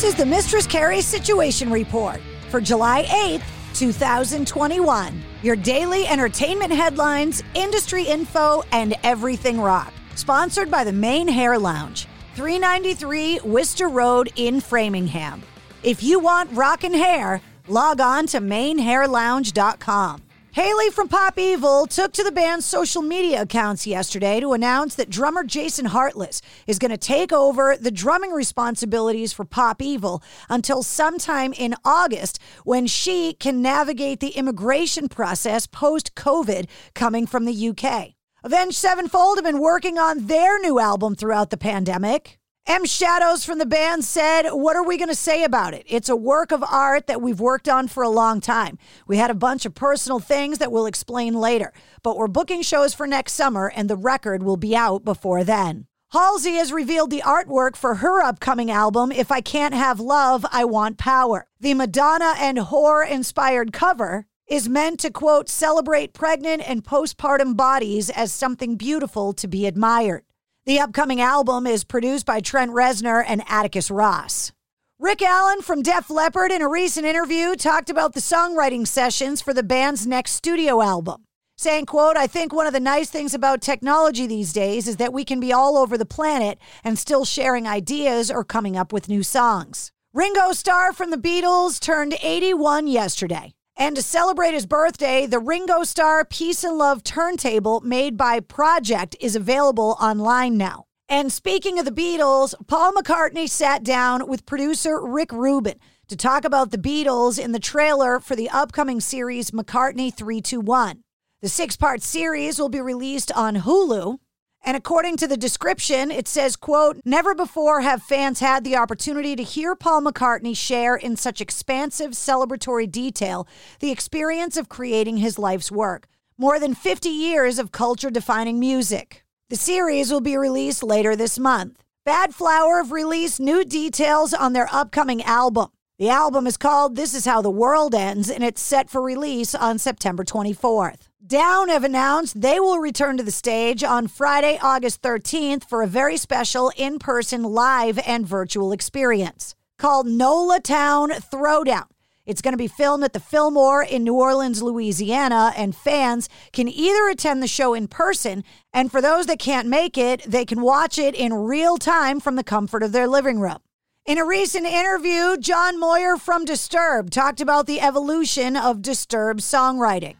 This is the Mistress Carrie Situation Report for July 8th, 2021. Your daily entertainment headlines, industry info, and everything rock. Sponsored by the Mane Hair Lounge, 393 Worcester Road in Framingham. If you want rockin' hair, log on to manehairlounge.com. Hayley from Pop Evil took to the band's social media accounts yesterday to announce that drummer Jason Hartless is going to take over the drumming responsibilities for Pop Evil until sometime in August when she can navigate the immigration process post COVID coming from the UK. Avenged Sevenfold have been working on their new album throughout the pandemic. M Shadows from the band said, What are we going to say about it? It's a work of art that we've worked on for a long time. We had a bunch of personal things that we'll explain later, but we're booking shows for next summer and the record will be out before then. Halsey has revealed the artwork for her upcoming album, If I Can't Have Love, I Want Power. The Madonna and horror inspired cover is meant to, quote, celebrate pregnant and postpartum bodies as something beautiful to be admired. The upcoming album is produced by Trent Reznor and Atticus Ross. Rick Allen from Def Leppard in a recent interview talked about the songwriting sessions for the band's next studio album. Saying, quote, I think one of the nice things about technology these days is that we can be all over the planet and still sharing ideas or coming up with new songs. Ringo Starr from the Beatles turned 81 yesterday. And to celebrate his birthday, the Ringo Starr Peace and Love turntable made by Pro-Ject is available online now. And speaking of the Beatles, Paul McCartney sat down with producer Rick Rubin to talk about the Beatles in the trailer for the upcoming series McCartney 321. The six part series will be released on Hulu and according to the description, it says, quote, never before have fans had the opportunity to hear Paul McCartney share in such expansive celebratory detail the experience of creating his life's work. More than 50 years of culture defining music. The series will be released later this month. Badflower have released new details on their upcoming album. The album is called This Is How the World Ends, and it's set for release on September 24th. Down have announced they will return to the stage on Friday, August 13th for a very special in person live and virtual experience called NOLA Town Throwdown. It's going to be filmed at the Fillmore in New Orleans, Louisiana, and fans can either attend the show in person, and for those that can't make it, they can watch it in real time from the comfort of their living room. In a recent interview, John Moyer from Disturbed talked about the evolution of Disturbed songwriting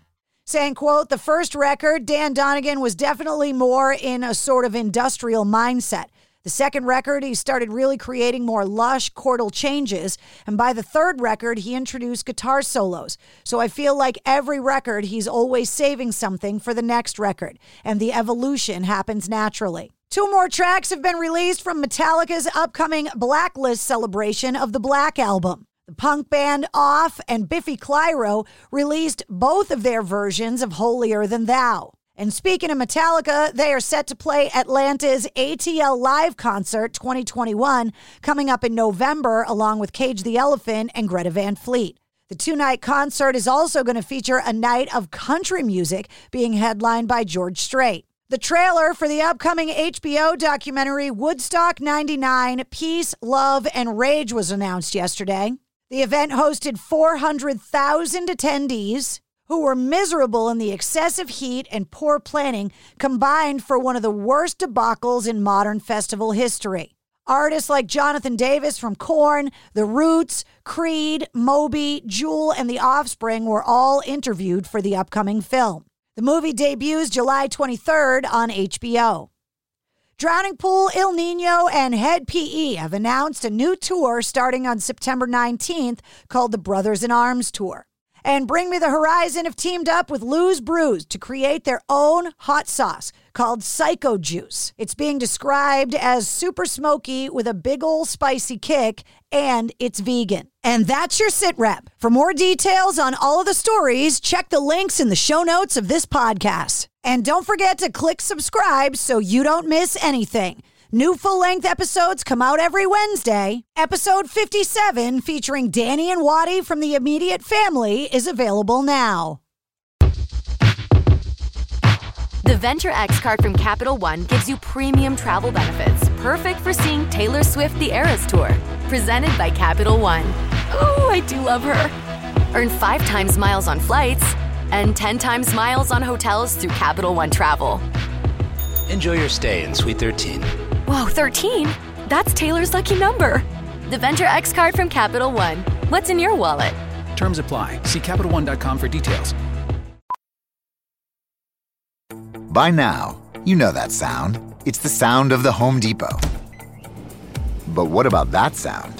saying, quote, the first record, Dan Donegan was definitely more in a sort of industrial mindset. The second record, he started really creating more lush chordal changes. And by the third record, he introduced guitar solos. So I feel like every record, he's always saving something for the next record. And the evolution happens naturally. Two more tracks have been released from Metallica's upcoming Blacklist celebration of the Black Album. Punk band Off and Biffy Clyro released both of their versions of Holier Than Thou. And speaking of Metallica, they are set to play Atlanta's ATL Live Concert 2021 coming up in November, along with Cage the Elephant and Greta Van Fleet. The two night concert is also going to feature a night of country music being headlined by George Strait. The trailer for the upcoming HBO documentary Woodstock 99 Peace, Love, and Rage was announced yesterday. The event hosted 400,000 attendees who were miserable in the excessive heat and poor planning combined for one of the worst debacles in modern festival history. Artists like Jonathan Davis from Korn, The Roots, Creed, Moby, Jewel, and The Offspring were all interviewed for the upcoming film. The movie debuts July 23rd on HBO. Drowning Pool, Ill Niño, and Hed PE have announced a new tour starting on September 19th called the Brothers in Arms Tour. And Bring Me the Horizon have teamed up with Lou's Brews to create their own hot sauce called Psycho Juice. It's being described as super smoky with a big ol' spicy kick, and it's vegan. And that's your sit rep. For more details on all of the stories, check the links in the show notes of this podcast. And don't forget to click subscribe so you don't miss anything. New full length episodes come out every Wednesday. Episode 57, featuring Danny and Waddy from the immediate family, is available now. The Venture X card from Capital One gives you premium travel benefits, perfect for seeing Taylor Swift the Eras Tour. Presented by Capital One. Ooh, I do love her. Earn five times miles on flights and 10 times miles on hotels through Capital One Travel. Enjoy your stay in Suite 13. Whoa, 13? That's Taylor's lucky number. The Venture X card from Capital One. What's in your wallet? Terms apply. See CapitalOne.com for details. By now, you know that sound. It's the sound of the Home Depot. But what about that sound?